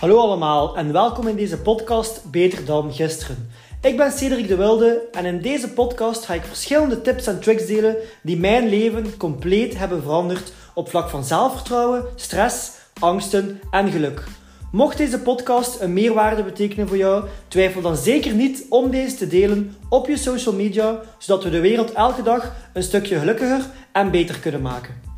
Hallo allemaal en welkom in deze podcast Beter dan gisteren. Ik ben Cedric de Wilde en in deze podcast ga ik verschillende tips en tricks delen die mijn leven compleet hebben veranderd op vlak van zelfvertrouwen, stress, angsten en geluk. Mocht deze podcast een meerwaarde betekenen voor jou, twijfel dan zeker niet om deze te delen op je social media, zodat we de wereld elke dag een stukje gelukkiger en beter kunnen maken.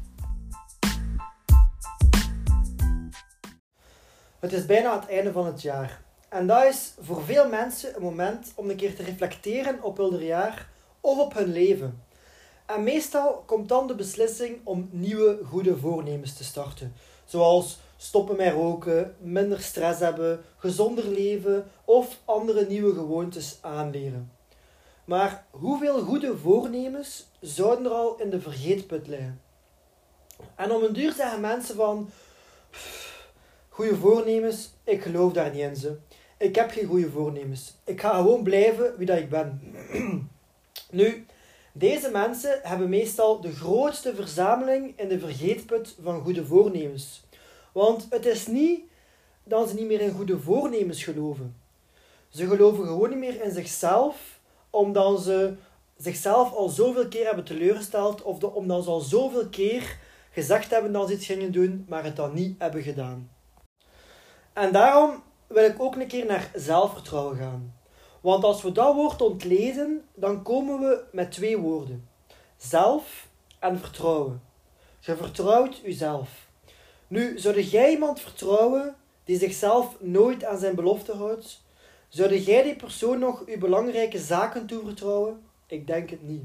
Het is bijna het einde van het jaar. En dat is voor veel mensen een moment om een keer te reflecteren op hun jaar of op hun leven. En meestal komt dan de beslissing om nieuwe goede voornemens te starten. Zoals stoppen met roken, minder stress hebben, gezonder leven of andere nieuwe gewoontes aanleren. Maar hoeveel goede voornemens zouden er al in de vergeetput liggen? En om een duur zeggen mensen van Goede voornemens, ik geloof daar niet in ze. Ik heb geen goede voornemens. Ik ga gewoon blijven wie dat ik ben. nu, deze mensen hebben meestal de grootste verzameling in de vergeetput van goede voornemens. Want het is niet dat ze niet meer in goede voornemens geloven. Ze geloven gewoon niet meer in zichzelf, omdat ze zichzelf al zoveel keer hebben teleurgesteld, of omdat ze al zoveel keer gezegd hebben dat ze iets gingen doen, maar het dan niet hebben gedaan. En daarom wil ik ook een keer naar zelfvertrouwen gaan. Want als we dat woord ontleden, dan komen we met twee woorden: zelf en vertrouwen. Je vertrouwt jezelf. Nu, zou jij iemand vertrouwen die zichzelf nooit aan zijn belofte houdt? Zou jij die persoon nog je belangrijke zaken toevertrouwen? Ik denk het niet.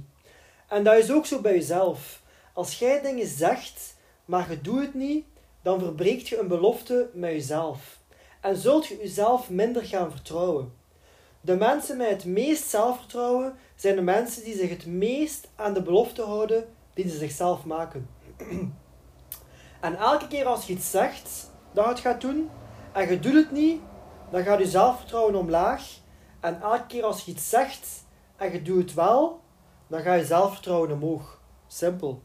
En dat is ook zo bij jezelf. Als jij dingen zegt, maar je doet het niet, dan verbreekt je een belofte met jezelf en zult je jezelf minder gaan vertrouwen. De mensen met het meest zelfvertrouwen zijn de mensen die zich het meest aan de belofte houden die ze zichzelf maken. en elke keer als je iets zegt dat je het gaat doen en je doet het niet, dan gaat je zelfvertrouwen omlaag. En elke keer als je iets zegt en je doet het wel, dan gaat je zelfvertrouwen omhoog. Simpel.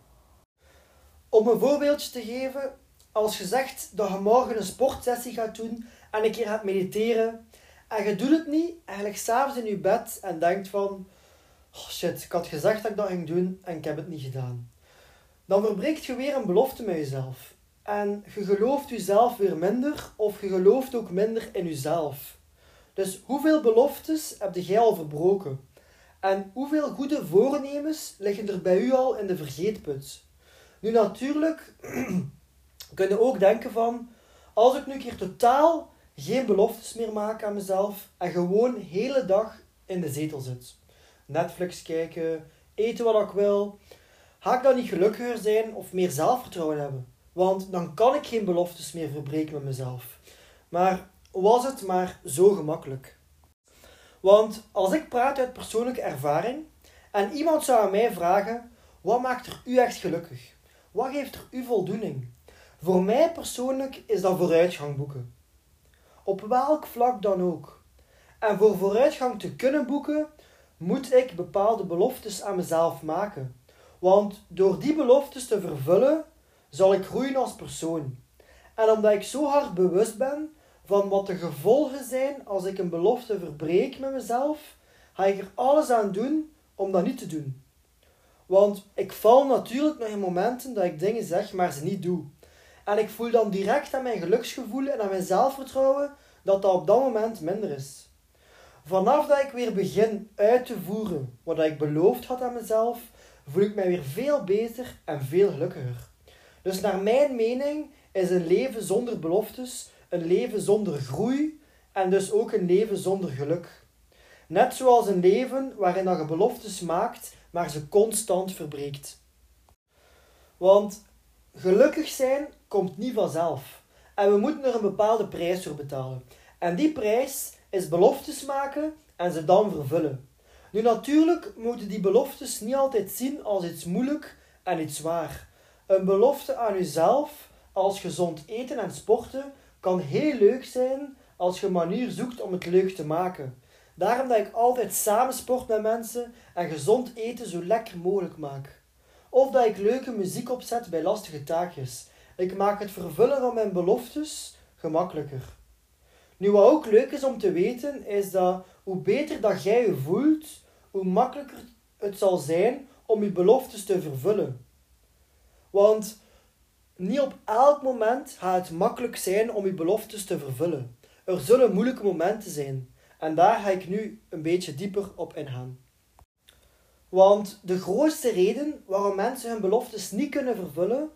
Om een voorbeeldje te geven, als je zegt dat je morgen een sportsessie gaat doen en een keer gaat mediteren en je doet het niet, eigenlijk s'avonds in je bed en denkt van oh shit, ik had gezegd dat ik dat ging doen en ik heb het niet gedaan. Dan verbreekt je weer een belofte met jezelf. En je gelooft jezelf weer minder of je gelooft ook minder in jezelf. Dus hoeveel beloftes heb jij al verbroken? En hoeveel goede voornemens liggen er bij u al in de vergeetput? Nu natuurlijk kun je ook denken van, als ik nu een keer totaal geen beloftes meer maak aan mezelf en gewoon hele dag in de zetel zit. Netflix kijken, eten wat ik wil. Ga ik dan niet gelukkiger zijn of meer zelfvertrouwen hebben? Want dan kan ik geen beloftes meer verbreken met mezelf. Maar was het maar zo gemakkelijk? Want als ik praat uit persoonlijke ervaring en iemand zou aan mij vragen: wat maakt er u echt gelukkig? Wat geeft er u voldoening? Voor mij persoonlijk is dat vooruitgang boeken op welk vlak dan ook. En voor vooruitgang te kunnen boeken, moet ik bepaalde beloftes aan mezelf maken. Want door die beloftes te vervullen, zal ik groeien als persoon. En omdat ik zo hard bewust ben van wat de gevolgen zijn als ik een belofte verbreek met mezelf, ga ik er alles aan doen om dat niet te doen. Want ik val natuurlijk nog in momenten dat ik dingen zeg, maar ze niet doe. En ik voel dan direct aan mijn geluksgevoel en aan mijn zelfvertrouwen dat dat op dat moment minder is. Vanaf dat ik weer begin uit te voeren wat ik beloofd had aan mezelf, voel ik mij weer veel beter en veel gelukkiger. Dus naar mijn mening is een leven zonder beloftes een leven zonder groei en dus ook een leven zonder geluk. Net zoals een leven waarin je beloftes maakt, maar ze constant verbreekt. Want gelukkig zijn komt niet vanzelf. En we moeten er een bepaalde prijs voor betalen. En die prijs is beloftes maken en ze dan vervullen. Nu natuurlijk moeten die beloftes niet altijd zien als iets moeilijk en iets zwaar. Een belofte aan jezelf als gezond eten en sporten kan heel leuk zijn als je een manier zoekt om het leuk te maken. Daarom dat ik altijd samen sport met mensen en gezond eten zo lekker mogelijk maak. Of dat ik leuke muziek opzet bij lastige taakjes. Ik maak het vervullen van mijn beloftes gemakkelijker. Nu, wat ook leuk is om te weten, is dat hoe beter dat jij je voelt, hoe makkelijker het zal zijn om je beloftes te vervullen. Want niet op elk moment gaat het makkelijk zijn om je beloftes te vervullen. Er zullen moeilijke momenten zijn. En daar ga ik nu een beetje dieper op ingaan. Want de grootste reden waarom mensen hun beloftes niet kunnen vervullen,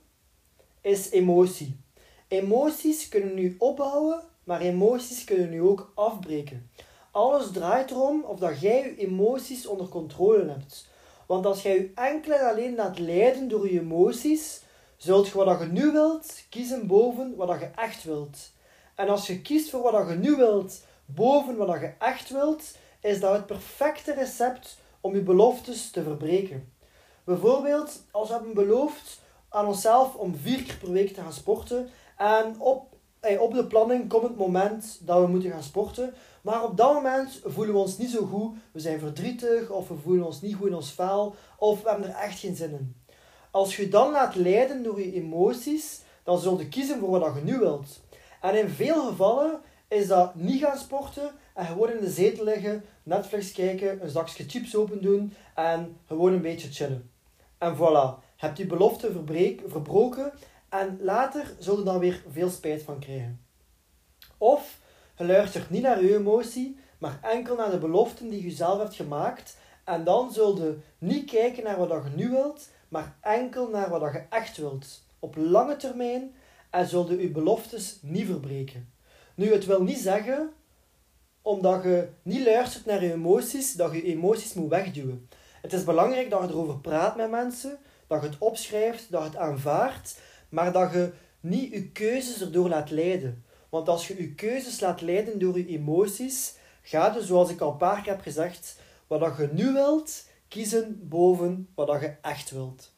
is emotie. Emoties kunnen nu opbouwen, maar emoties kunnen nu ook afbreken. Alles draait erom of dat jij je emoties onder controle hebt. Want als jij je enkel en alleen laat leiden door je emoties, zult je wat je nu wilt kiezen boven wat je echt wilt. En als je kiest voor wat je nu wilt boven wat je echt wilt, is dat het perfecte recept om je beloftes te verbreken. Bijvoorbeeld, als we hebben beloofd aan onszelf om vier keer per week te gaan sporten en op, eh, op de planning komt het moment dat we moeten gaan sporten, maar op dat moment voelen we ons niet zo goed, we zijn verdrietig of we voelen ons niet goed in ons vel of we hebben er echt geen zin in. Als je dan laat leiden door je emoties, dan zul je kiezen voor wat je nu wilt. En in veel gevallen is dat niet gaan sporten en gewoon in de zetel liggen, Netflix kijken, een zakje chips open doen en gewoon een beetje chillen. En voilà, heb die belofte verbroken en later zul je dan weer veel spijt van krijgen. Of je luistert niet naar je emotie, maar enkel naar de beloften die je zelf hebt gemaakt en dan zul je niet kijken naar wat je nu wilt, maar enkel naar wat je echt wilt. Op lange termijn en zul je je beloftes niet verbreken. Nu, het wil niet zeggen, omdat je niet luistert naar je emoties, dat je emoties moet wegduwen. Het is belangrijk dat je erover praat met mensen, dat je het opschrijft, dat je het aanvaardt, maar dat je niet je keuzes erdoor laat leiden. Want als je je keuzes laat leiden door je emoties, ga je, zoals ik al een paar keer heb gezegd, wat je nu wilt, kiezen boven wat je echt wilt.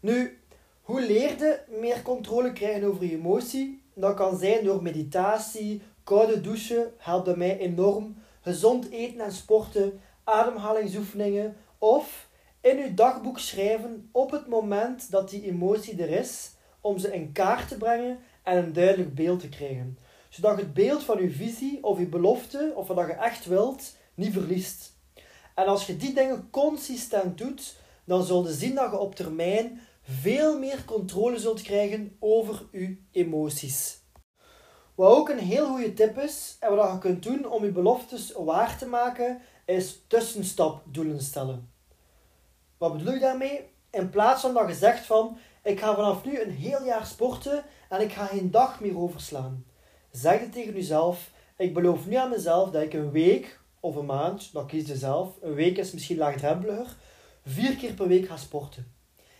Nu, hoe leer je meer controle krijgen over je emotie? Dat kan zijn door meditatie, koude douchen, helpt bij mij enorm. Gezond eten en sporten, ademhalingsoefeningen of in uw dagboek schrijven op het moment dat die emotie er is, om ze in kaart te brengen en een duidelijk beeld te krijgen. Zodat het beeld van uw visie of uw belofte, of wat je echt wilt, niet verliest. En als je die dingen consistent doet, dan zul je zien dat je op termijn veel meer controle zult krijgen over je emoties. Wat ook een heel goede tip is, en wat je kunt doen om je beloftes waar te maken, is tussenstapdoelen stellen. Wat bedoel ik daarmee? In plaats van dat je zegt van, ik ga vanaf nu een heel jaar sporten en ik ga geen dag meer overslaan. Zeg het tegen jezelf, ik beloof nu aan mezelf dat ik een week of een maand, dat kies je zelf, een week is misschien laagdrempeliger, vier keer per week ga sporten.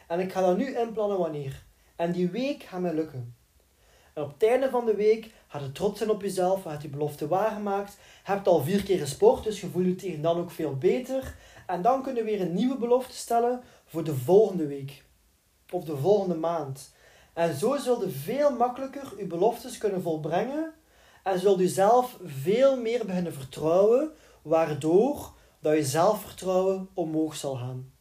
En ik ga dat nu inplannen wanneer. En die week gaat mij lukken. En op het einde van de week gaat je trots zijn op jezelf, gaat je belofte waargemaakt. Hebt al vier keer gesport, dus je voelt je tegen dan ook veel beter. En dan kunnen we weer een nieuwe belofte stellen voor de volgende week. Of de volgende maand. En zo zul je veel makkelijker je beloftes kunnen volbrengen. En zul je zelf veel meer beginnen vertrouwen, waardoor dat je zelfvertrouwen omhoog zal gaan.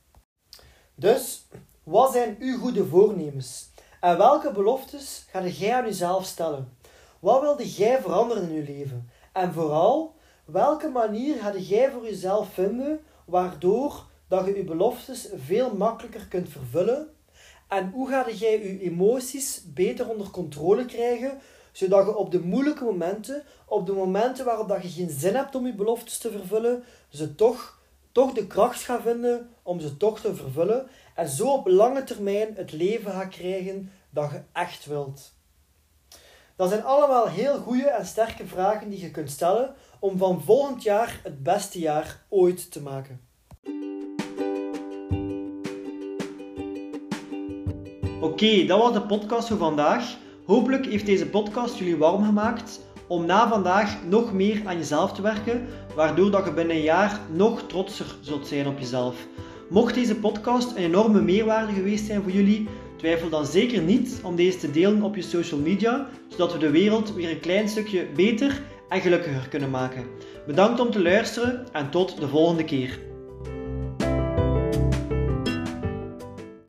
Dus, wat zijn uw goede voornemens? En welke beloftes ga jij aan jezelf stellen? Wat wilde jij veranderen in je leven? En vooral, welke manier ga jij voor jezelf vinden waardoor dat je je beloftes veel makkelijker kunt vervullen? En hoe ga jij je emoties beter onder controle krijgen, zodat je op de moeilijke momenten, op de momenten waarop dat je geen zin hebt om je beloftes te vervullen, ze toch, toch de kracht gaat vinden om ze toch te vervullen en zo op lange termijn het leven gaat krijgen dat je echt wilt. Dat zijn allemaal heel goede en sterke vragen die je kunt stellen om van volgend jaar het beste jaar ooit te maken. Oké, dat was de podcast voor vandaag. Hopelijk heeft deze podcast jullie warm gemaakt om na vandaag nog meer aan jezelf te werken, waardoor dat je binnen een jaar nog trotser zult zijn op jezelf. Mocht deze podcast een enorme meerwaarde geweest zijn voor jullie, twijfel dan zeker niet om deze te delen op je social media, zodat we de wereld weer een klein stukje beter en gelukkiger kunnen maken. Bedankt om te luisteren en tot de volgende keer.